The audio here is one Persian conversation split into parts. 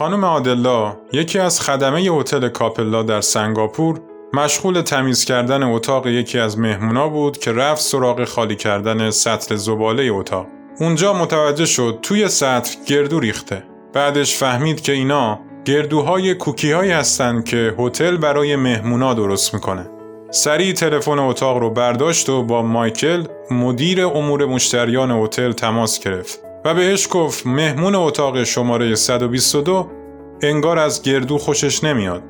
خانم آدلا یکی از خدمه هتل کاپلا در سنگاپور مشغول تمیز کردن اتاق یکی از مهمونا بود که رفت سراغ خالی کردن سطل زباله اتاق. اونجا متوجه شد توی سطل گردو ریخته. بعدش فهمید که اینا گردوهای کوکی هایی هستن که هتل برای مهمونا درست می‌کنه. سریع تلفن اتاق رو برداشت و با مایکل مدیر امور مشتریان هتل تماس گرفت و بهش گفت مهمون اتاق شماره 122 انگار از گردو خوشش نمیاد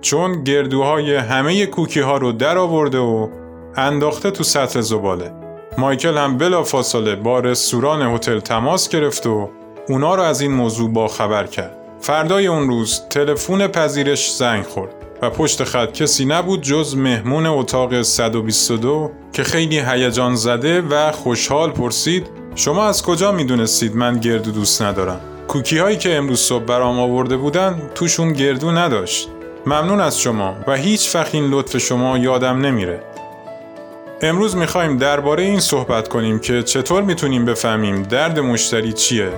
چون گردوهای همه کوکی ها رو در آورده و انداخته تو سطح زباله. مایکل هم بلا فاصله با رستوران هتل تماس گرفت و اونا رو از این موضوع با خبر کرد. فردای اون روز تلفن پذیرش زنگ خورد و پشت خط کسی نبود جز مهمون اتاق 122 که خیلی هیجان زده و خوشحال پرسید شما از کجا می‌دونستید من گردو دوست ندارم؟ کوکی هایی که امروز صبح برام آورده بودن توشون گردو نداشت. ممنون از شما و هیچ فخ این لطف شما یادم نمیره. امروز می‌خوایم درباره این صحبت کنیم که چطور می‌تونیم بفهمیم درد مشتری چیه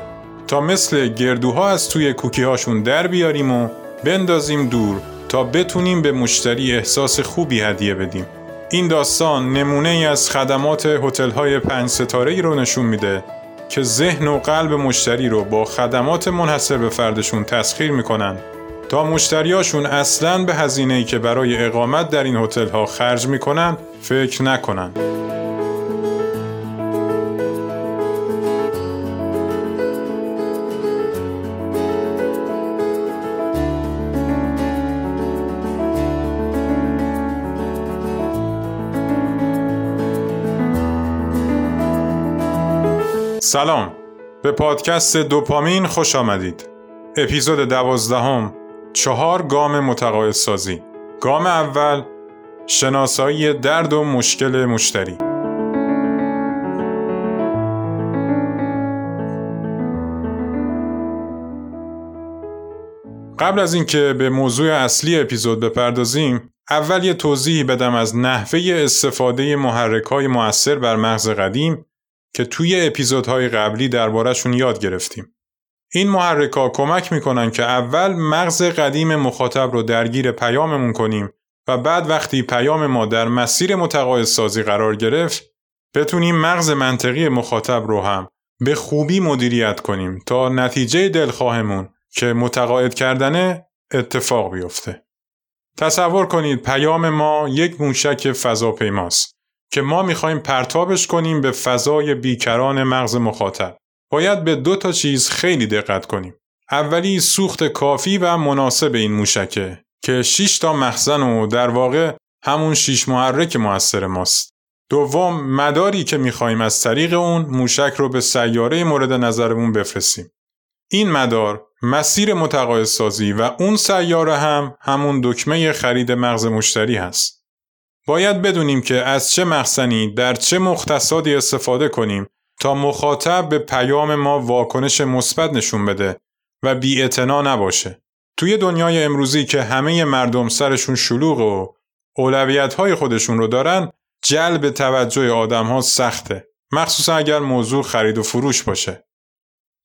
تا مثل گردوها از توی کوکی هاشون در بیاریم و بندازیم دور تا بتونیم به مشتری احساس خوبی هدیه بدیم. این داستان نمونه ای از خدمات هتل های پنج ستاره ای رو نشون میده که ذهن و قلب مشتری رو با خدمات منحصر به فردشون تسخیر می‌کنن تا مشتریاشون اصلا به هزینه ای که برای اقامت در این هتل ها خرج می‌کنن فکر نکنن. سلام. به پادکست دوپامین خوش آمدید. اپیزود دوازدهم چهار گام متقاعد سازی گام اول شناسایی درد و مشکل مشتری. قبل از اینکه به موضوع اصلی اپیزود بپردازیم اول یه توضیحی بدم از نحوه استفاده محرک های مؤثر بر مغز قدیم که توی اپیزودهای قبلی دربارهشون یاد گرفتیم. این محرکا کمک می‌کنن که اول مغز قدیم مخاطب رو درگیر پیاممون کنیم و بعد وقتی پیام ما در مسیر متقاعد سازی قرار گرفت بتونیم مغز منطقی مخاطب رو هم به خوبی مدیریت کنیم تا نتیجه دلخواهمون که متقاعد کردنه اتفاق بیفته. تصور کنید پیام ما یک موشک فضاپیماست که ما می‌خوایم پرتابش کنیم به فضای بیکران مغز مخاطب. باید به دو تا چیز خیلی دقت کنیم. اولی سوخت کافی و مناسب این موشکه که 6 تا مخزن و در واقع همون 6 محرک موثر ماست. دوم مداری که می‌خوایم از طریق اون موشک رو به سیاره مورد نظرمون بفرستیم. این مدار مسیر متقاعد سازی و اون سیاره هم همون دکمه خرید مغز مشتری هست. باید بدونیم که از چه مخزنی در چه مختصاتی استفاده کنیم تا مخاطب به پیام ما واکنش مثبت نشون بده و بی نباشه. توی دنیای امروزی که همه مردم سرشون شلوغ و اولویت های خودشون رو دارن جلب توجه آدم ها سخته. مخصوصا اگر موضوع خرید و فروش باشه.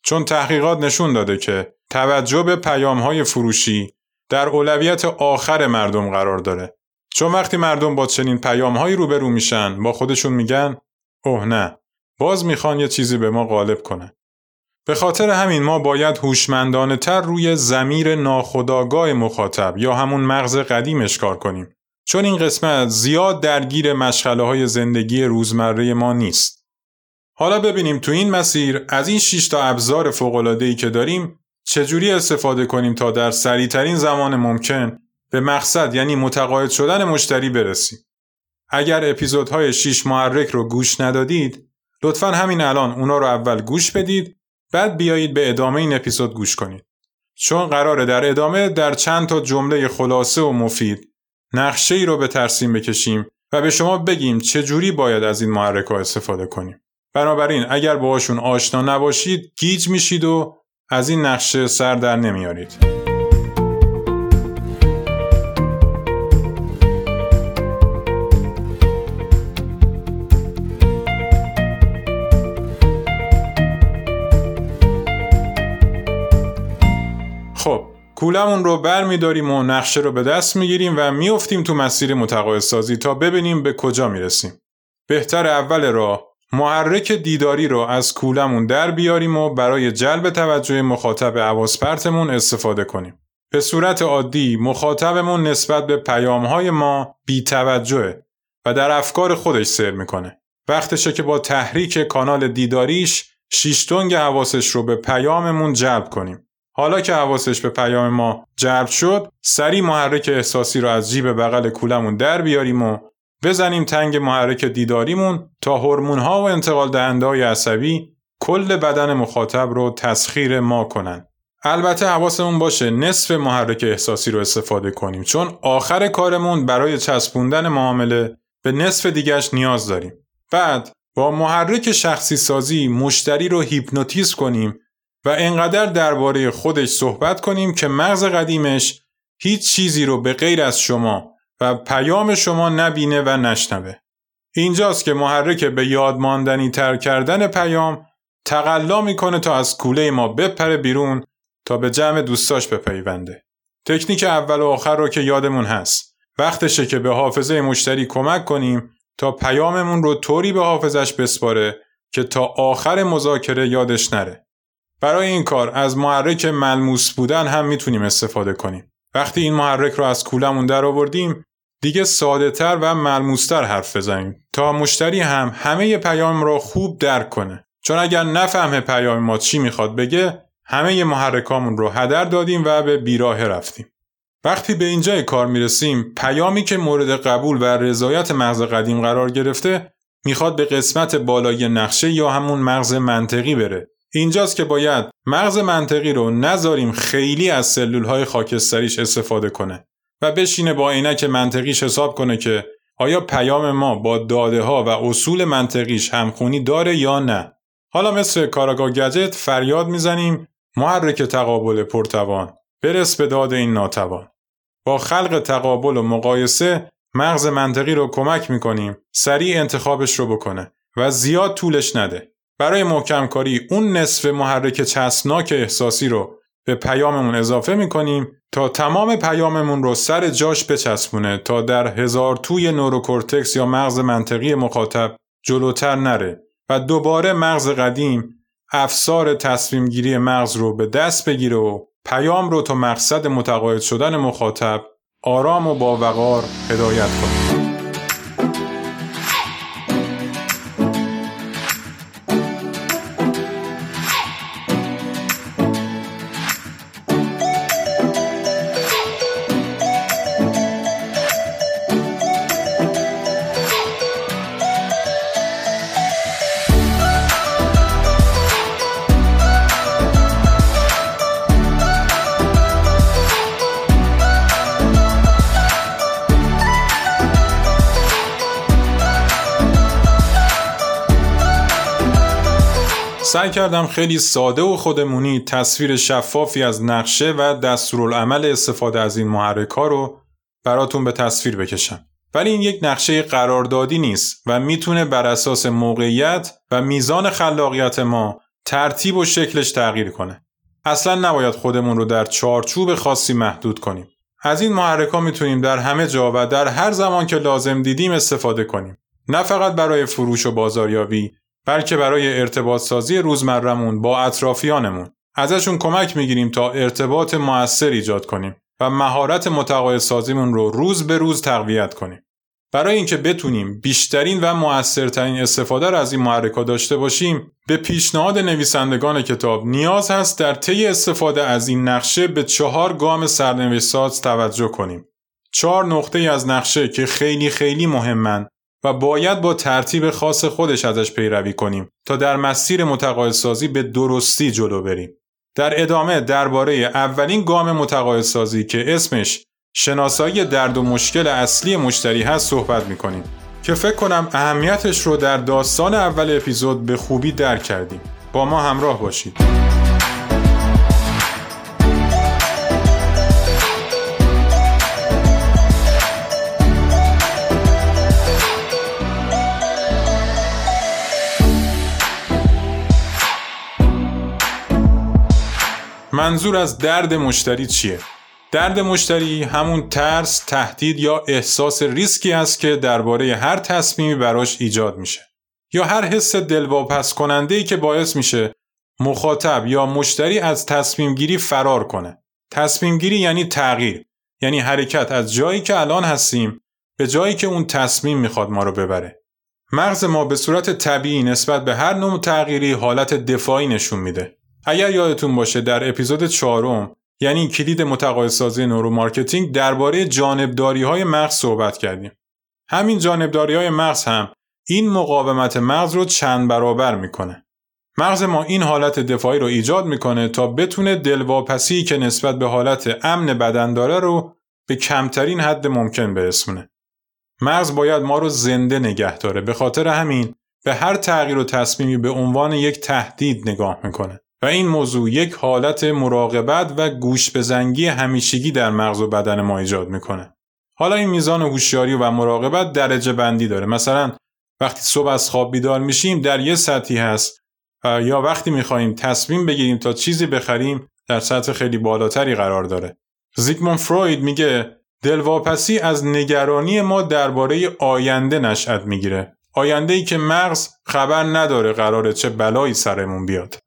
چون تحقیقات نشون داده که توجه به پیام های فروشی در اولویت آخر مردم قرار داره. چون وقتی مردم با چنین پیامهایی روبرو میشن با خودشون میگن اوه نه باز می‌خوان یه چیزی به ما غالب کنه. به خاطر همین ما باید هوشمندانه تر روی زمیر ناخودآگاه مخاطب یا همون مغز قدیمش کار کنیم. چون این قسمت زیاد درگیر مشغله های زندگی روزمره ما نیست. حالا ببینیم تو این مسیر از این 6 تا ابزار فوق‌العاده‌ای که داریم چجوری استفاده کنیم تا در سریعترین زمان ممکن به مقصد یعنی متقاعد شدن مشتری برسیم. اگر اپیزودهای 6 محرک رو گوش ندادید لطفا همین الان اونا رو اول گوش بدید بعد بیایید به ادامه این اپیزود گوش کنید. چون قراره در ادامه در چند تا جمله خلاصه و مفید نقشه ای رو به ترسیم بکشیم و به شما بگیم چه جوری باید از این محرک ها استفاده کنیم. بنابراین اگر باهاشون آشنا نباشید گیج میشید و از این نقشه سر در نمیارید. کولمون رو بر میداریم و نقشه رو به دست می‌گیریم و میفتیم تو مسیر متقاعد تا ببینیم به کجا می‌رسیم. بهتر اول راه محرک دیداری رو از کولمون در بیاریم و برای جلب توجه مخاطب عواسپرتمون استفاده کنیم. به صورت عادی مخاطبمون نسبت به پیامهای ما بی توجهه و در افکار خودش سر می‌کنه. وقتشه که با تحریک کانال دیداریش شیشتونگ حواسش رو به پیاممون جلب کنیم. حالا که حواسش به پیام ما جلب شد، سری محرک احساسی رو از جیب بغل کولمون در بیاریم و بزنیم تنگ محرک دیداریمون تا ها و انتقال دهنده های عصبی کل بدن مخاطب رو تسخیر ما کنن. البته حواسمون باشه نصف محرک احساسی رو استفاده کنیم چون آخر کارمون برای چسبوندن معامله به نصف دیگش نیاز داریم. بعد با محرک شخصی سازی مشتری رو هیپنوتیزم کنیم و انقدر درباره خودش صحبت کنیم که مغز قدیمش هیچ چیزی رو به غیر از شما و پیام شما نبینه و نشنوه. اینجاست که محرک به یاد ماندنی تر کردن پیام تقلا می‌کنه تا از کوله ما بپره بیرون تا به جمع دوستاش بپیونده. تکنیک اول و آخر رو که یادمون هست. وقتشه که به حافظه مشتری کمک کنیم تا پیاممون رو طوری به حافظش بسپاره که تا آخر مذاکره یادش نره. برای این کار از محرک ملموس بودن هم می‌تونیم استفاده کنیم. وقتی این محرک رو از کولمون در آوردیم دیگه ساده تر و ملموستر حرف بزنیم. تا مشتری هم همه پیام رو خوب درک کنه. چون اگر نفهمه پیام ما چی می‌خواد بگه همه محرکامون رو هدر دادیم و به بیراه رفتیم. وقتی به اینجای کار می‌رسیم پیامی که مورد قبول و رضایت مغز قدیم قرار گرفته می‌خواد به قسمت بالای نقشه یا همون مغز منطقی بره. اینجاست که باید مغز منطقی رو نذاریم خیلی از سلول های خاکستریش استفاده کنه و بشینه با عینک منطقیش حساب کنه که آیا پیام ما با داده ها و اصول منطقیش همخونی داره یا نه. حالا مثل کاراگاه گجت فریاد می‌زنیم محرک تقابل پرتوان برس به داد این ناتوان. با خلق تقابل و مقایسه مغز منطقی رو کمک می‌کنیم سریع انتخابش رو بکنه و زیاد طولش نده. برای محکم کاری اون نصف محرک چسبناک احساسی رو به پیاممون اضافه می‌کنیم تا تمام پیاممون رو سر جاش بچسبونه تا در هزار توی نوروکورتکس یا مغز منطقی مخاطب جلوتر نره و دوباره مغز قدیم افسار تصمیم گیری مغز رو به دست بگیره و پیام رو تا مقصد متقاعد شدن مخاطب آرام و با وقار هدایت کنه. کردم خیلی ساده و خودمونی تصویر شفافی از نقشه و دستورالعمل استفاده از این محرک ها رو براتون به تصویر بکشم. ولی این یک نقشه قراردادی نیست و می‌تونه بر اساس موقعیت و میزان خلاقیت ما ترتیب و شکلش تغییر کنه. اصلا نباید خودمون رو در چارچوب خاصی محدود کنیم. از این محرک ها می‌تونیم در همه جا و در هر زمان که لازم دیدیم استفاده کنیم. نه فقط برای فروش و بازاریابی بلکه برای ارتباط سازی روزمرمون با اطرافیانمون. ازشون کمک می‌گیریم تا ارتباط موثر ایجاد کنیم و مهارت متقاعد سازیمون رو روز به روز تقویت کنیم. برای اینکه بتونیم بیشترین و موثرترین استفاده را از این محرکا داشته باشیم به پیشنهاد نویسندگان کتاب نیاز هست در طی استفاده از این نقشه به چهار گام سرنوشت توجه کنیم. چهار نقطه از نقشه که خیلی خیلی مهمن. و باید با ترتیب خاص خودش ازش پیروی کنیم تا در مسیر متقاعدسازی به درستی جلو بریم. در ادامه درباره اولین گام متقاعدسازی که اسمش شناسایی درد و مشکل اصلی مشتری هست صحبت می‌کنیم که فکر کنم اهمیتش رو در داستان اول اپیزود به خوبی درک کردیم. با ما همراه باشید. منظور از درد مشتری چیه؟ درد مشتری همون ترس، تهدید یا احساس ریسکی است که درباره هر تصمیمی براش ایجاد میشه. یا هر حس دلواپس کننده ای که باعث میشه مخاطب یا مشتری از تصمیم گیری فرار کنه. تصمیم گیری یعنی تغییر، یعنی حرکت از جایی که الان هستیم به جایی که اون تصمیم می‌خواد ما رو ببره. مغز ما به صورت طبیعی نسبت به هر نوع تغییری حالت دفاعی نشون میده. اگر یادتون باشه در اپیزود چهارم یعنی کلید متقاعدسازی neuromarketing درباره جانبداری های مغز صحبت کردیم. همین جانبداری های مغز هم این مقاومت مغز رو چند برابر می‌کنه. مغز ما این حالت دفاعی رو ایجاد می‌کنه تا بتونه دلواپسی که نسبت به حالت امن بدن داره رو به کمترین حد ممکن برسونه. مغز باید ما رو زنده نگه داره به خاطر همین به هر تغییر و تصمیمی به عنوان یک تهدید نگاه می‌کنه. و این موضوع یک حالت مراقبت و گوش بزنگی همیشگی در مغز و بدن ما ایجاد می‌کنه. حالا این میزان هوشیاری و مراقبت درجه بندی داره. مثلا وقتی صبح از خواب بیدار میشیم در یه سطحی هست یا وقتی می‌خواهیم تصمیم بگیریم تا چیزی بخریم در سطح خیلی بالاتری قرار داره. زیگموند فروید میگه دلواپسی از نگرانی ما درباره آینده نشأت می‌گیره. آینده ای که مغز خبر نداره قراره چه بلایی سرمون بیاد.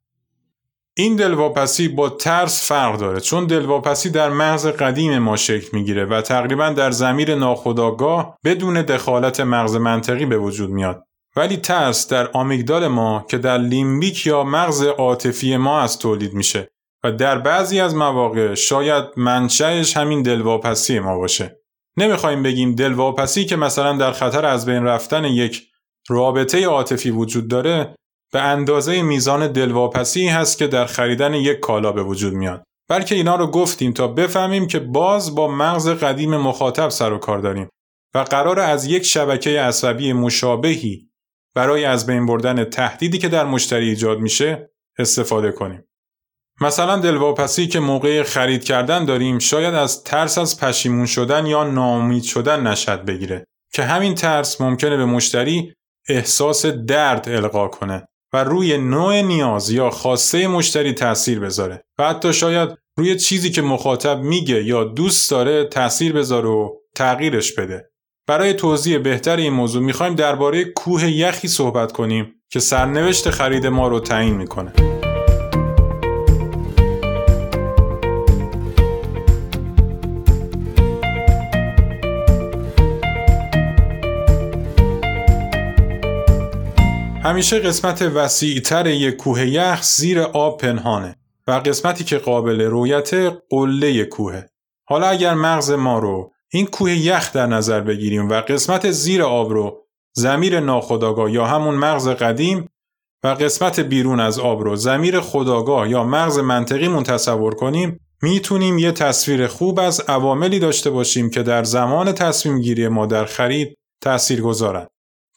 این دلواپسی با ترس فرق داره چون دلواپسی در مغز قدیم ما شکل می‌گیره و تقریبا در زمیر ناخودآگاه بدون دخالت مغز منطقی به وجود میاد. ولی ترس در آمیگدال ما که در لیمبیک یا مغز عاطفی ما از تولید میشه و در بعضی از مواقع شاید منشأش همین دلواپسی ما باشه. نمی‌خوایم بگیم دلواپسی که مثلا در خطر از بین رفتن یک رابطه عاطفی وجود داره به اندازه میزان دلواپسی هست که در خریدن یک کالا به وجود میاد. بلکه اینا رو گفتیم تا بفهمیم که باز با مغز قدیم مخاطب سر و کار داریم و قرار از یک شبکه عصبی مشابهی برای از بین بردن تهدیدی که در مشتری ایجاد میشه استفاده کنیم. مثلا دلواپسی که موقع خرید کردن داریم شاید از ترس از پشیمون شدن یا ناامید شدن نشد بگیره که همین ترس ممکنه به مشتری احساس درد القا کنه و روی نوع نیاز یا خواسته مشتری تاثیر بذاره و حتی شاید روی چیزی که مخاطب میگه یا دوست داره تاثیر بذاره و تغییرش بده. برای توضیح بهتر این موضوع می‌خوایم درباره کوه یخی صحبت کنیم که سرنوشت خرید ما رو تعیین می‌کنه. همیشه قسمت وسیعتر یک کوه یخ زیر آب پنهانه و قسمتی که قابل رویت قله کوه. حالا اگر مغز ما رو این کوه یخ در نظر بگیریم و قسمت زیر آب رو زمیر ناخداگاه یا همون مغز قدیم و قسمت بیرون از آب رو زمیر خداگاه یا مغز منطقی تصور کنیم می‌تونیم یه تصویر خوب از عواملی داشته باشیم که در زمان تصمیم گیری ما در خرید تأثیر گذارن.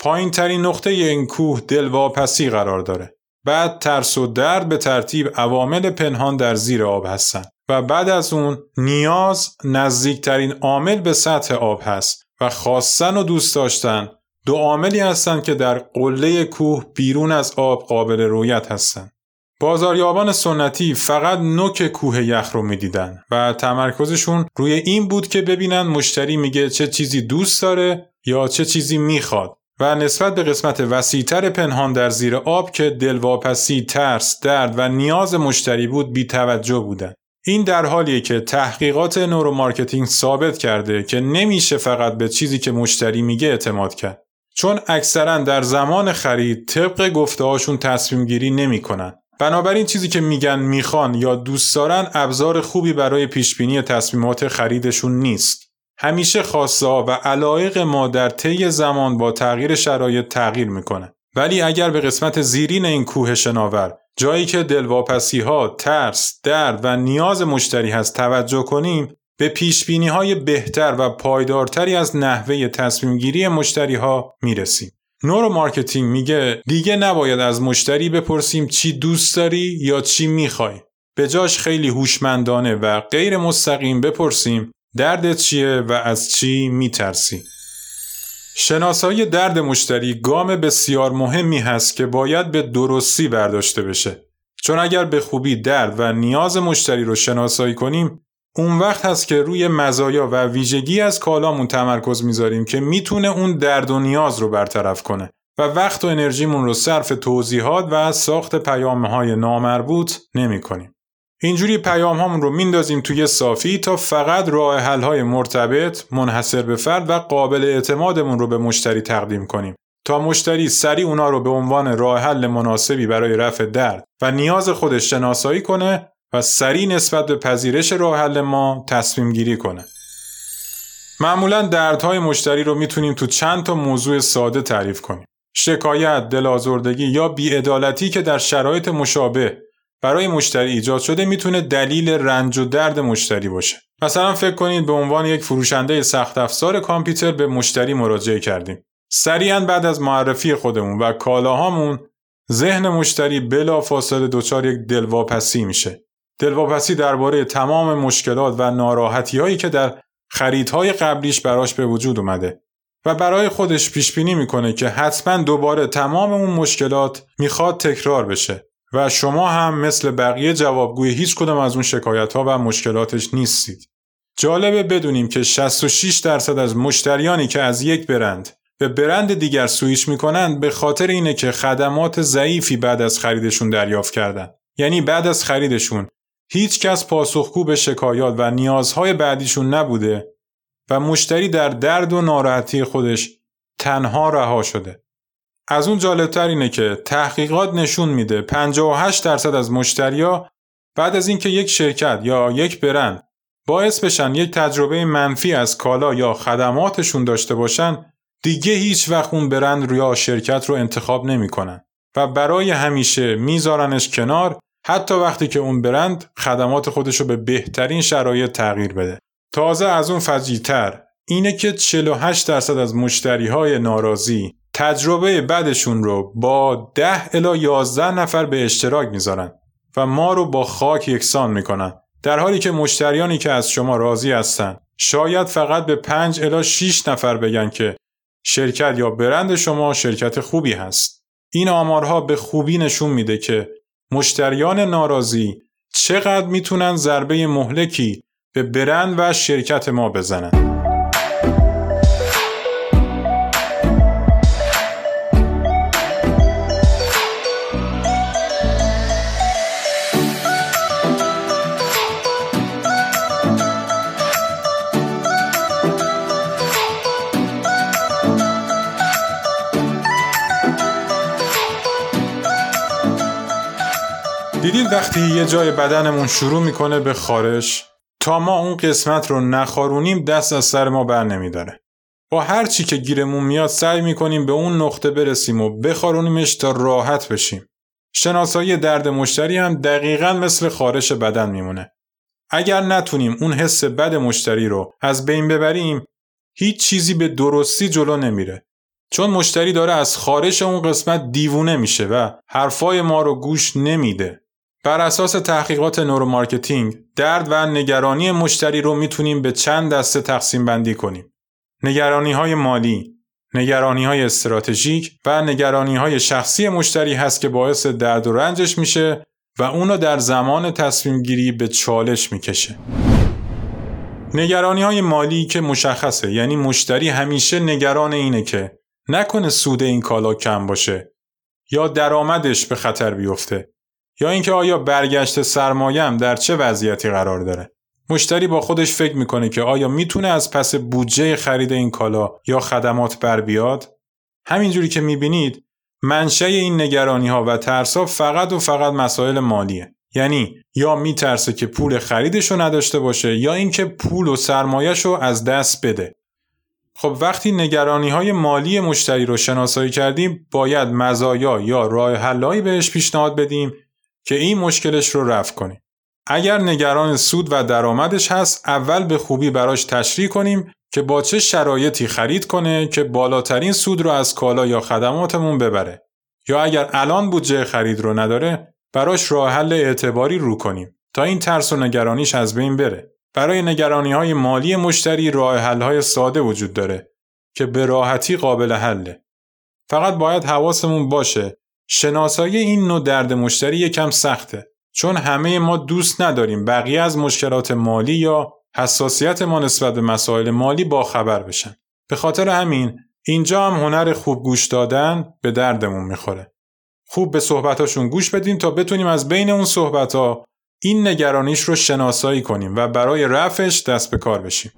پایین ترین نقطه این کوه دلواپسی قرار داره. بعد ترس و درد به ترتیب عوامل پنهان در زیر آب هستند و بعد از اون نیاز نزدیکترین عامل به سطح آب هست و خواستن و دوست داشتن دو عاملی هستند که در قله کوه بیرون از آب قابل رویت هستند. بازاریابان سنتی فقط نوک کوه یخ رو می‌دیدن و تمرکزشون روی این بود که ببینن مشتری میگه چه چیزی دوست داره یا چه چیزی می‌خواد و نسبت به قسمت وسیعتر پنهان در زیر آب که دلواپسی، ترس، درد و نیاز مشتری بود بی توجه بودن. این در حالیه که تحقیقات neuromarketing ثابت کرده که نمیشه فقط به چیزی که مشتری میگه اعتماد کرد. چون اکثرا در زمان خرید طبق گفته هاشون تصمیم گیری نمی‌کنن. بنابراین چیزی که میگن می‌خوان یا دوست دارن ابزار خوبی برای پیشبینی تصمیمات خریدشون نیست. همیشه خواسته و علایق ما در طی زمان با تغییر شرایط تغییر می‌کنه. ولی اگر به قسمت زیرین این کوه شناور جایی که دلواپسی ها، ترس، درد و نیاز مشتری هست توجه کنیم به پیش‌بینی های بهتر و پایدارتری از نحوه تصمیم گیری مشتری ها می‌رسیم. neuromarketing میگه دیگه نباید از مشتری بپرسیم چی دوست داری یا چی می‌خوای. به جاش خیلی هوشمندانه و غیر مستقیم بپرسیم دردت چیه و از چی میترسی؟ شناسایی درد مشتری گام بسیار مهمی هست که باید به درستی برداشته بشه. چون اگر به خوبی درد و نیاز مشتری رو شناسایی کنیم اون وقت هست که روی مزایا و ویژگی‌هایی از کالامون تمرکز می‌ذاریم که می‌تونه اون درد و نیاز رو برطرف کنه و وقت و انرژیمون رو صرف توضیحات و ساخت پیام های نامربوط نمی کنیم. اینجوری پیام هامون رو میندازیم توی صافی تا فقط راه حل های مرتبط، منحصر به فرد و قابل اعتمادمون رو به مشتری تقدیم کنیم تا مشتری سریع اونا رو به عنوان راه حل مناسبی برای رفع درد و نیاز خودش شناسایی کنه و سریع نسبت به پذیرش راه حل ما تصمیم گیری کنه. معمولا دردهای مشتری رو می‌تونیم تو چند تا موضوع ساده تعریف کنیم. شکایت، دلازردگی یا بیعدالتی که در شرایط مشابه برای مشتری ایجاد شده می‌تونه دلیل رنج و درد مشتری باشه. مثلا فکر کنید به عنوان یک فروشنده سخت افزار کامپیوتر به مشتری مراجعه کردیم. سریعا بعد از معرفی خودمون و کالاهامون ذهن مشتری بلا فاصله دچار یک دلواپسی میشه. دلواپسی درباره تمام مشکلات و ناراحتی هایی که در خریدهای قبلیش براش به وجود اومده و برای خودش پیش بینی می‌کنه که حتما دوباره تمام اون مشکلات می‌خواد تکرار بشه و شما هم مثل بقیه جوابگوی هیچ کدوم از اون شکایت ها و مشکلاتش نیستید. جالبه بدونیم که 66 درصد از مشتریانی که از یک برند به برند دیگر سویش می‌کنند به خاطر اینه که خدمات ضعیفی بعد از خریدشون دریافت کردن. یعنی بعد از خریدشون هیچ کس پاسخگو به شکایات و نیازهای بعدیشون نبوده و مشتری در درد و ناراحتی خودش تنها رها شده. از اون جالبتر اینه که تحقیقات نشون میده 58 درصد از مشتریا بعد از اینکه یک شرکت یا یک برند باعث بشن یک تجربه منفی از کالا یا خدماتشون داشته باشن دیگه هیچ وقت اون برند یا شرکت رو انتخاب نمی‌کنن و برای همیشه میذارنش کنار حتی وقتی که اون برند خدمات خودش رو به بهترین شرایط تغییر بده. تازه از اون فجیتر اینه که 48 درصد از مشتری های ناراضی تجربه بعدشون رو با 10 الا 11 نفر به اشتراک می‌ذارن و ما رو با خاک یکسان می‌کنن. در حالی که مشتریانی که از شما راضی هستن شاید فقط به 5 الا 6 نفر بگن که شرکت یا برند شما شرکت خوبی هست. این آمارها به خوبی نشون میده که مشتریان ناراضی چقدر می‌تونن ضربه مهلکی به برند و شرکت ما بزنن. دیدید وقتی یه جای بدنمون شروع می‌کنه به خارش تا ما اون قسمت رو نخارونیم دست از سر ما بر نمیداره. با هر چی که گیرمون میاد سعی می‌کنیم به اون نقطه برسیم و بخارونیمش تا راحت بشیم. شناسایی درد مشتری هم دقیقا مثل خارش بدن میمونه. اگر نتونیم اون حس بد مشتری رو از بین ببریم هیچ چیزی به درستی جلو نمیره. چون مشتری داره از خارش اون قسمت دیوونه میشه و حرفای ما رو گوش نمیده. بر اساس تحقیقات neuromarketing درد و نگرانی مشتری رو می‌تونیم به چند دسته تقسیم بندی کنیم. نگرانی های مالی، نگرانی های استراتژیک و نگرانی های شخصی مشتری هست که باعث درد و رنجش میشه و اونو در زمان تصمیم گیری به چالش می‌کشه. نگرانی های مالی که مشخصه یعنی مشتری همیشه نگران اینه که نکنه سود این کالا کم باشه یا درآمدش به خطر بیفته یا اینکه آیا برگشت سرمایم در چه وضعیتی قرار داره؟ مشتری با خودش فکر می‌کنه که آیا می‌تونه از پس بودجه خرید این کالا یا خدمات بر بیاد؟ همینجوری که می‌بینید منشه این نگرانی ها و ترس ها فقط و فقط مسائل مالیه. یعنی یا میترسه که پول خریدش رو نداشته باشه یا اینکه پول و سرمایش رو از دست بده. خب وقتی نگرانی های مالی مشتری رو شناسایی کردیم باید مزایا یا راه حلایی بهش پیشنهاد بدیم که این مشکلش رو رفع کنیم. اگر نگران سود و درآمدش هست اول به خوبی براش تشریح کنیم که با چه شرایطی خرید کنه که بالاترین سود رو از کالا یا خدماتمون ببره. یا اگر الان بودجه خرید رو نداره براش راه حل اعتباری رو کنیم تا این ترس و نگرانیش از بین بره. برای نگرانی های مالی مشتری راه حل های ساده وجود داره که به راحتی قابل حله. فقط باید حواسمون باشه شناسایی این نوع درد مشتری یکم سخته چون همه ما دوست نداریم بقیه از مشکلات مالی یا حساسیت ما نسبت به مسائل مالی با خبر بشن. به خاطر همین اینجا هم هنر خوب گوش دادن به دردمون می‌خوره. خوب به صحبتاشون گوش بدیم تا بتونیم از بین اون صحبتها این نگرانیش رو شناسایی کنیم و برای رفعش دست به کار بشیم.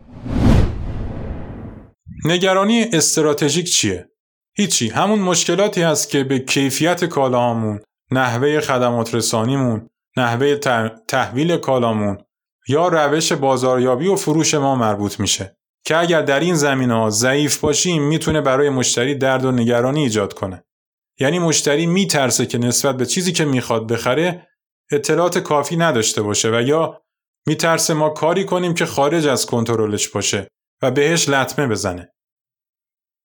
نگرانی استراتژیک چیه؟ هیچی همون مشکلاتی هست که به کیفیت کالاهامون، نحوه خدمات رسانیمون، نحوه تحویل کالامون یا روش بازاریابی و فروش ما مربوط میشه که اگر در این زمین ها ضعیف باشیم می‌تونه برای مشتری درد و نگرانی ایجاد کنه. یعنی مشتری میترسه که نسبت به چیزی که می‌خواد بخره اطلاعات کافی نداشته باشه و یا میترسه ما کاری کنیم که خارج از کنترلش باشه و بهش لطمه بزنه.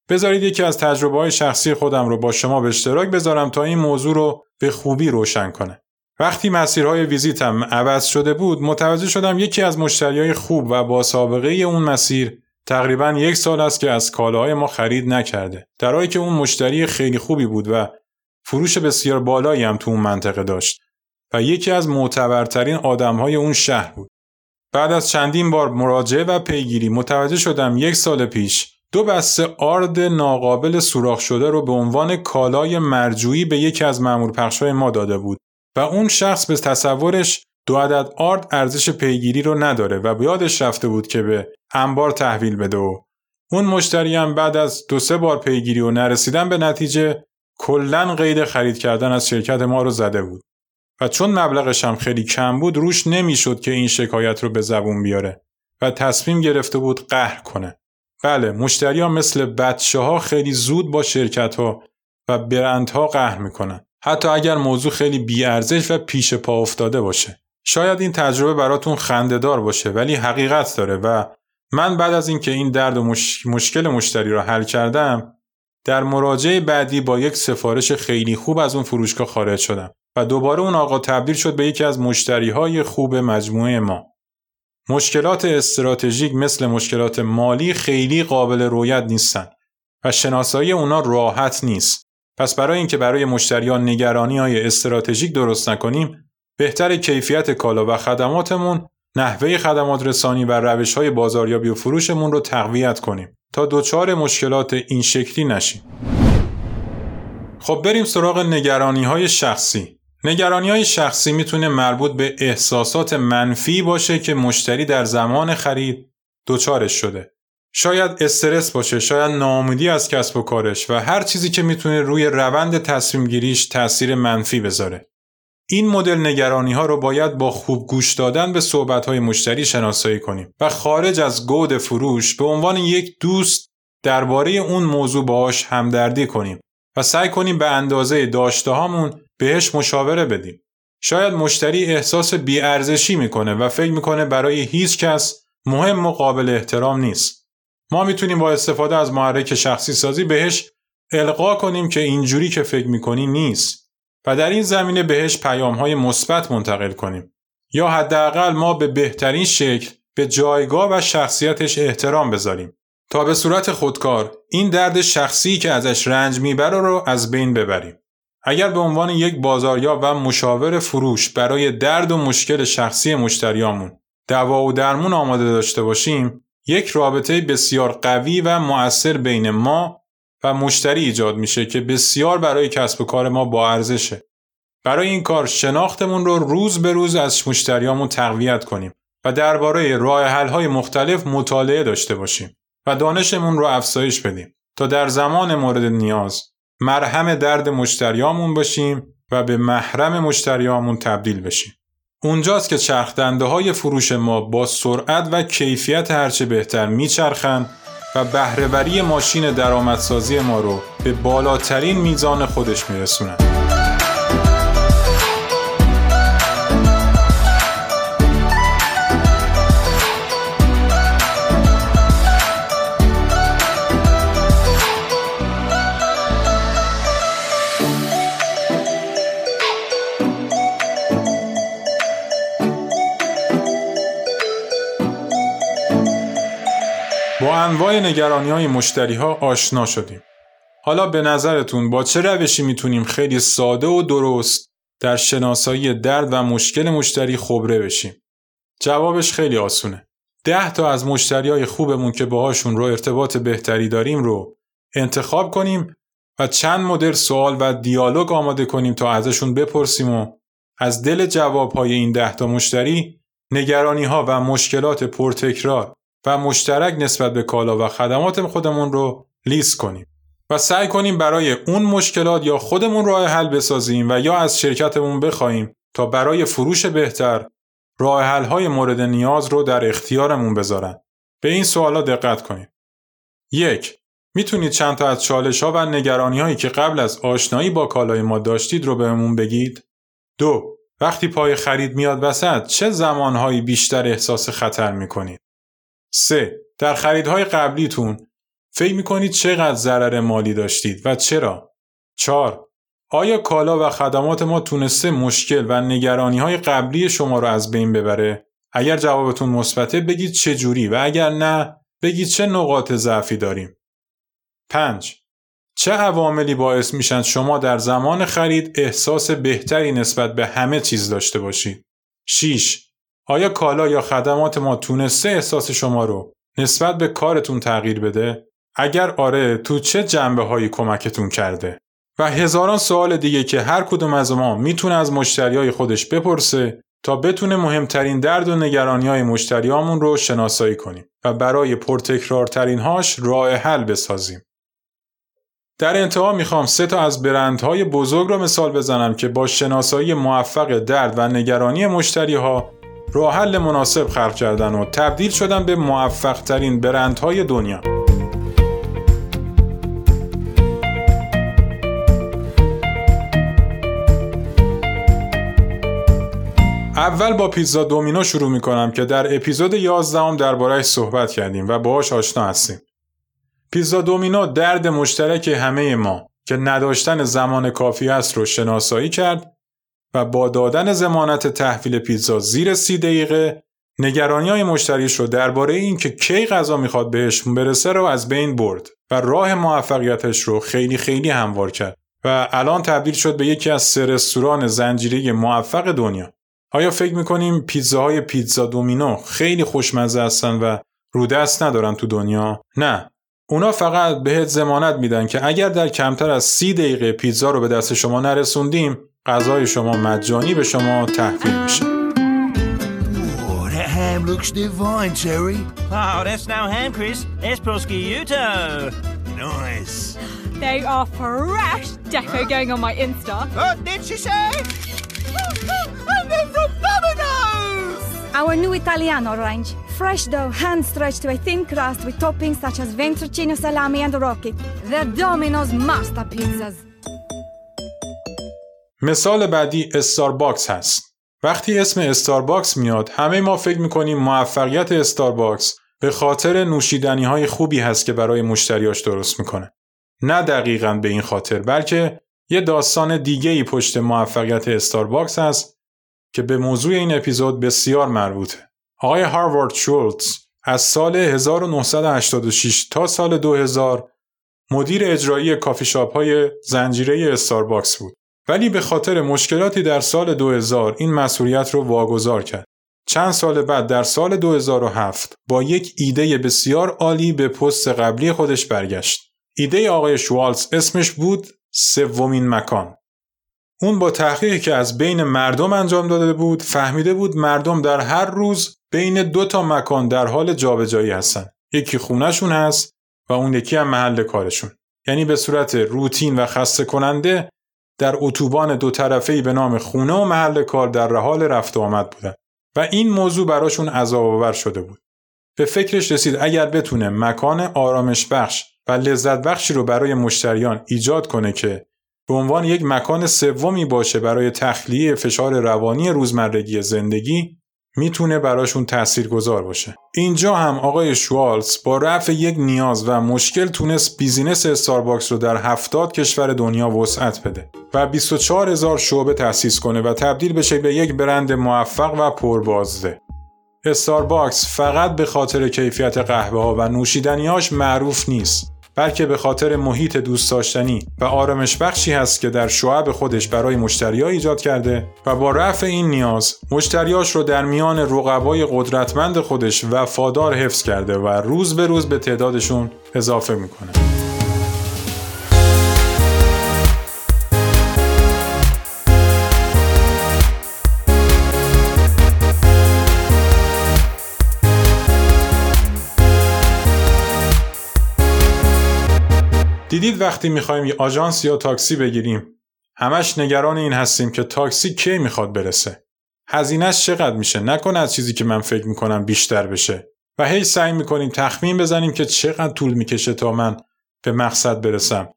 بذارید یکی از تجربه های شخصی خودم رو با شما به اشتراک بذارم تا این موضوع رو به خوبی روشن کنه. وقتی مسیرهای ویزیتم عوض شده بود متوجه شدم یکی از مشتریای خوب و با سابقه اون مسیر تقریبا یک سال است که از کالاهای ما خرید نکرده در حالی که اون مشتری خیلی خوبی بود و فروش بسیار بالایی هم تو اون منطقه داشت و یکی از معتبرترین آدمهای اون شهر بود بعد از چندین بار مراجعه و پیگیری متوجه شدم یک سال پیش دو بسته آرد ناقابل سوراخ شده رو به عنوان کالای مرجویی به یکی از مامور پخشای ما داده بود و اون شخص به تصورش دو عدد آرد ارزش پیگیری رو نداره و به یادش رفته بود که به انبار تحویل بده و اون مشتری هم بعد از دو سه بار پیگیری و نرسیدن به نتیجه کلا قید خرید کردن از شرکت ما رو زده بود. و چون مبلغش هم خیلی کم بود روش نمی‌شد که این شکایت رو به زبون بیاره و تصمیم گرفته بود قهر کنه. بله مشتری ها مثل بچه ها خیلی زود با شرکت ها و برندها قهر می‌کنن حتی اگر موضوع خیلی بیارزش و پیش پا افتاده باشه. شاید این تجربه براتون خندهدار باشه ولی حقیقت داره و من بعد از اینکه این درد و مشکل مشتری را حل کردم در مراجعه بعدی با یک سفارش خیلی خوب از اون فروشگاه خارج شدم و دوباره اون آقا تبدیل شد به یکی از مشتری های خوب مجموعه ما. مشکلات استراتژیک مثل مشکلات مالی خیلی قابل رویت نیستن و شناسایی اونا راحت نیست. پس برای اینکه برای مشتریان نگرانی های استراتژیک درست نکنیم بهتر کیفیت کالا و خدماتمون نحوه خدمات رسانی و روش های بازاریابی و فروشمون رو تقویت کنیم تا دچار مشکلات این شکلی نشیم خب بریم سراغ نگرانی های شخصی نگرانی های شخصی می‌تونه مربوط به احساسات منفی باشه که مشتری در زمان خرید دچارش شده. شاید استرس باشه شاید ناامیدی از کسب و کارش و هر چیزی که می‌تونه روی روند تصمیم گیریش تاثیر منفی بذاره. این مدل نگرانی ها رو باید با خوب گوش دادن به صحبت های مشتری شناسایی کنیم و خارج از گود فروش به عنوان یک دوست درباره اون موضوع باهاش همدردی کنیم و سعی کنیم به اندازه داشته هامون بهش مشاوره بدیم. شاید مشتری احساس بیارزشی می‌کنه و فکر می‌کنه برای هیچ کس مهم و قابل احترام نیست. ما می‌تونیم با استفاده از محرک شخصی سازی بهش القا کنیم که اینجوری که فکر می‌کنی نیست و در این زمینه بهش پیام های مثبت منتقل کنیم یا حداقل ما به بهترین شکل به جایگاه و شخصیتش احترام بذاریم تا به صورت خودکار این درد شخصی که ازش رنج می‌بره رو از بین ببریم اگر به عنوان یک بازاریاب و مشاور فروش برای درد و مشکل شخصی مشتریامون دوا و درمون آماده داشته باشیم یک رابطه بسیار قوی و مؤثر بین ما و مشتری ایجاد میشه که بسیار برای کسب و کار ما با ارزشه. برای این کار شناختمون رو روز به روز از مشتریامون تقویت کنیم و درباره راه های مختلف مطالعه داشته باشیم و دانشمون رو افزایش بدیم تا در زمان مورد نیاز مرهم درد مشتریامون باشیم و به محرم مشتریامون تبدیل بشیم. اونجاست که چرخدنده های فروش ما با سرعت و کیفیت هرچه بهتر میچرخند و بهرهوری ماشین درآمدسازی ما رو به بالاترین میزان خودش میرسونند. انواع نگرانی های مشتری ها آشنا شدیم. حالا به نظرتون با چه روشی می‌تونیم خیلی ساده و درست در شناسایی درد و مشکل مشتری خبره بشیم؟ جوابش خیلی آسونه. ده تا از مشتری های خوبمون که باهاشون رو ارتباط بهتری داریم رو انتخاب کنیم و چند مدل سوال و دیالوگ آماده کنیم تا ازشون بپرسیم و از دل جواب های این ده تا مشتری نگرانی ها و مشکلات پرتکرار و مشترک نسبت به کالا و خدمات خودمون رو لیست کنیم و سعی کنیم برای اون مشکلات یا خودمون راه حل بسازیم و یا از شرکتمون بخوایم تا برای فروش بهتر راه حل های مورد نیاز رو در اختیارمون بذارن. به این سوالا دقت کنید. یک می‌تونید چند تا از چالش ها و نگرانی هایی که قبل از آشنایی با کالای ما داشتید رو بهمون بگید؟ دو وقتی پای خرید میاد وسط چه زمانهایی بیشتر احساس خطر می‌کنید؟ 3. در خریدهای قبلیتون فکر می‌کنید چقدر ضرر مالی داشتید و چرا؟ 4. آیا کالا و خدمات ما تونسته مشکل و نگرانی های قبلی شما را از بین ببره؟ اگر جوابتون مثبته بگید چه جوری و اگر نه بگید چه نقاط ضعفی داریم. 5. چه عواملی باعث میشن شما در زمان خرید احساس بهتری نسبت به همه چیز داشته باشید؟ 6. آیا کالا یا خدمات ما تونسته احساس شما رو نسبت به کارتون تغییر بده؟ اگر آره تو چه جنبه هایی کمکتون کرده؟ و هزاران سوال دیگه که هر کدوم از ما می‌تونه از مشتریای خودش بپرسه تا بتونه مهمترین درد و نگرانی های مشتریامون رو شناسایی کنیم و برای پرتکرارترین هاش راه حل بسازیم. در انتها می‌خوام سه تا از برندهای بزرگ را مثال بزنم که با شناسایی موفق درد و نگرانی مشتری ها راه حل مناسب خلق کردن و تبدیل شدن به موفق ترین برندهای دنیا. اول با پیتزا دومینو شروع می کنم که در اپیزود 11 هم دربارهش صحبت کردیم و باهاش آشنا هستیم. پیتزا دومینو درد مشترک همه ما که نداشتن زمان کافی است رو شناسایی کرد و با دادن زمانت تحویل پیتزا زیر سی دقیقه نگرانی های مشتریش رو درباره اینکه کی غذا می‌خواد بهش برسه رو از بین برد و راه موفقیتش رو خیلی خیلی هموار کرد و الان تبدیل شد به یکی از سه رستوران زنجیره موفق دنیا. آیا فکر می‌کنیم پیتزاهای پیتزا دومینو خیلی خوشمزه هستن و رودست ندارن تو دنیا؟ نه. اونا فقط بهت زمانت میدن که اگر در کمتر از سی دقیقه پیتزا رو به دست شما نرسوندیم غذای شما مجانی به شما تحویل میشه. ham looks divine, Terry. Oh, that's no ham, Chris. That's prosciutto. Nice. They are fresh. Deco going on my Insta. What did she say? and they're from Domino's! Our new Italiano range. Fresh dough, hand stretched to a thin crust with toppings such as ventricino, salami, and rocket. They're Domino's master pizzas. مثال بعدی استارباکس هست. وقتی اسم استارباکس میاد همه ما فکر می‌کنیم موفقیت استارباکس به خاطر نوشیدنی های خوبی هست که برای مشتریاش درست می‌کنه. نه دقیقا به این خاطر بلکه یه داستان دیگه ای پشت موفقیت استارباکس هست که به موضوع این اپیزود بسیار مربوطه. آقای هاوارد شولتز از سال 1986 تا سال 2000 مدیر اجرایی کافی شاپ های زنجیره استارباکس بود. ولی به خاطر مشکلاتی در سال 2000 این مسئولیت رو واگذار کرد. چند سال بعد در سال 2007 با یک ایده بسیار عالی به پست قبلی خودش برگشت. ایده آقای شوالز اسمش بود سومین مکان. اون با تحقیقی که از بین مردم انجام داده بود فهمیده بود مردم در هر روز بین دو تا مکان در حال جابجایی هستن. یکی خونهشون هست و اون یکی هم محل کارشون. یعنی به صورت روتین و خسته کننده در اتوبان دو طرفه‌ای به نام خونه و محل کار در حال رفت و آمد بودن و این موضوع براشون عذاب آور شده بود. به فکرش رسید اگر بتونه مکان آرامش بخش و لذت بخشی رو برای مشتریان ایجاد کنه که به عنوان یک مکان سومی باشه برای تخلیه فشار روانی روزمرگی زندگی می‌تونه براشون تاثیرگذار باشه. اینجا هم آقای شوالز با رفع یک نیاز و مشکل تونست business استارباکس رو در 70 کشور دنیا وسعت بده و 24 هزار شعبه تأسیس کنه و تبدیل بشه به یک برند موفق و پربازده. استارباکس فقط به خاطر کیفیت قهوه ها و نوشیدنیاش معروف نیست بلکه به خاطر محیط دوست داشتنی و آرامش بخشی هست که در شعب خودش برای مشتریا ایجاد کرده و با رفع این نیاز مشتریاش رو در میان رقبای قدرتمند خودش وفادار حفظ کرده و روز به روز به تعدادشون اضافه می‌کنه. دیدید وقتی می‌خوایم یه آژانس یا تاکسی بگیریم؟ همش نگران این هستیم که تاکسی کی می‌خواد برسه. هزینهش چقدر میشه؟ نکنه از چیزی که من فکر می‌کنم بیشتر بشه. و هی سعی می‌کنیم تخمین بزنیم که چقدر طول می‌کشه تا من به مقصد برسم.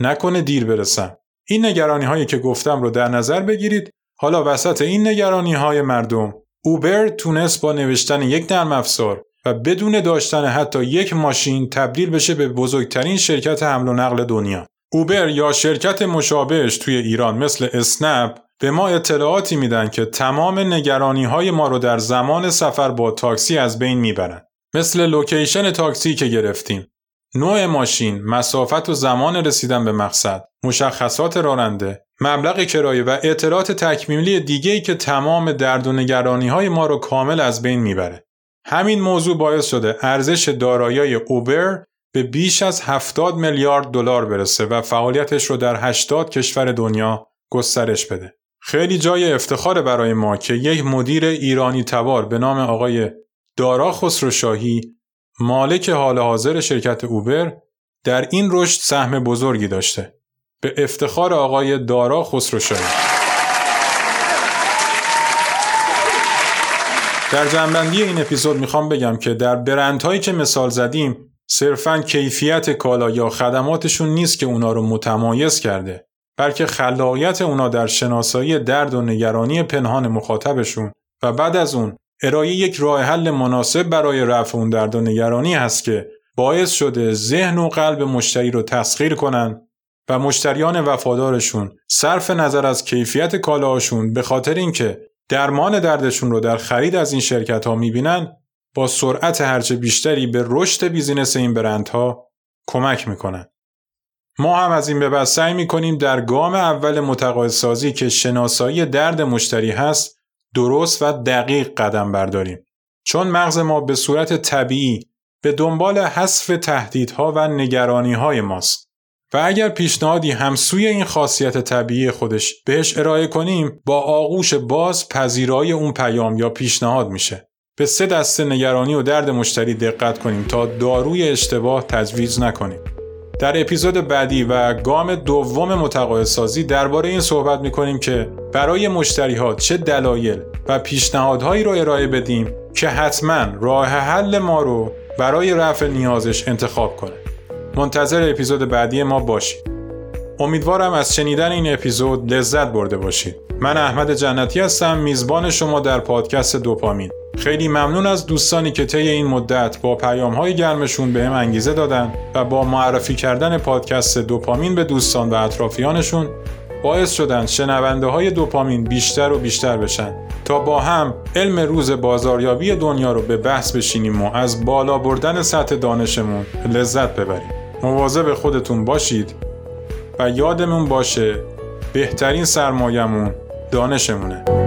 نکنه دیر برسم. این نگرانی هایی که گفتم رو در نظر بگیرید. حالا وسط این نگرانی های مردم اوبر تونست با نوشتن یک نرم افزار و بدون داشتن حتی یک ماشین تبدیل بشه به بزرگترین شرکت حمل و نقل دنیا. اوبر یا شرکت مشابهش توی ایران مثل اسنپ به ما اطلاعاتی میدن که تمام نگرانی های ما رو در زمان سفر با تاکسی از بین می‌برن. مثل لوکیشن تاکسی که گرفتیم. نوع ماشین، مسافت و زمان رسیدن به مقصد، مشخصات راننده، مبلغ کرایه و اطلاعات تکمیلی دیگه‌ای که تمام درد و نگرانی های ما رو کامل از بین می‌بره. همین موضوع باعث شده ارزش دارایی اوبر به بیش از 70 میلیارد دلار برسه و فعالیتش رو در 80 کشور دنیا گسترش بده. خیلی جای افتخار برای ما که یک مدیر ایرانی تبار به نام آقای دارا خسروشاهی مالک حال حاضر شرکت اوبر در این رشد سهم بزرگی داشته. به افتخار آقای دارا خسروشاهی در جنبندی این اپیزود می‌خوام بگم که در برندهایی که مثال زدیم صرفا کیفیت کالا یا خدماتشون نیست که اونا رو متمایز کرده بلکه خلاقیت اونا در شناسایی درد و نگرانی پنهان مخاطبشون و بعد از اون ارائه یک راه حل مناسب برای رفع اون درد و نگرانی هست که باعث شده ذهن و قلب مشتری رو تسخیر کنن و مشتریان وفادارشون صرف نظر از کیفیت کالاهاشون به خاطر اینکه درمان دردشون رو در خرید از این شرکت ها می‌بینن با سرعت هرچه بیشتری به رشد بیزینس این برندها کمک می‌کنن. ما هم از این به بعد سعی می‌کنیم در گام اول متقاعدسازی که شناسایی درد مشتری هست درست و دقیق قدم برداریم. چون مغز ما به صورت طبیعی به دنبال حذف تهدیدها و نگرانیهای ماست. و اگر پیشنهادی همسوی این خاصیت طبیعی خودش بهش ارائه کنیم با آغوش باز پذیرای اون پیام یا پیشنهاد میشه. به سه دسته نگرانی و درد مشتری دقت کنیم تا داروی اشتباه تجویز نکنیم. در اپیزود بعدی و گام دوم متقاعدسازی درباره این صحبت می‌کنیم که برای مشتری ها چه دلایل و پیشنهادهایی رو ارائه بدیم که حتما راه حل ما رو برای رفع نیازش انتخاب کنه. منتظر اپیزود بعدی ما باشید. امیدوارم از شنیدن این اپیزود لذت برده باشید. من احمد جنتی هستم میزبان شما در پادکست دوپامین. خیلی ممنون از دوستانی که طی این مدت با پیام های گرمشون به هم انگیزه دادن و با معرفی کردن پادکست دوپامین به دوستان و اطرافیانشون باعث شدن شنونده های دوپامین بیشتر و بیشتر بشن تا با هم علم روز بازاریابی دنیا رو به بحث بشینیم و از بالا بردن سطح دانشمون لذت ببریم. مواظب خودتون باشید و یادمون باشه بهترین سرمایهمون دانشمونه.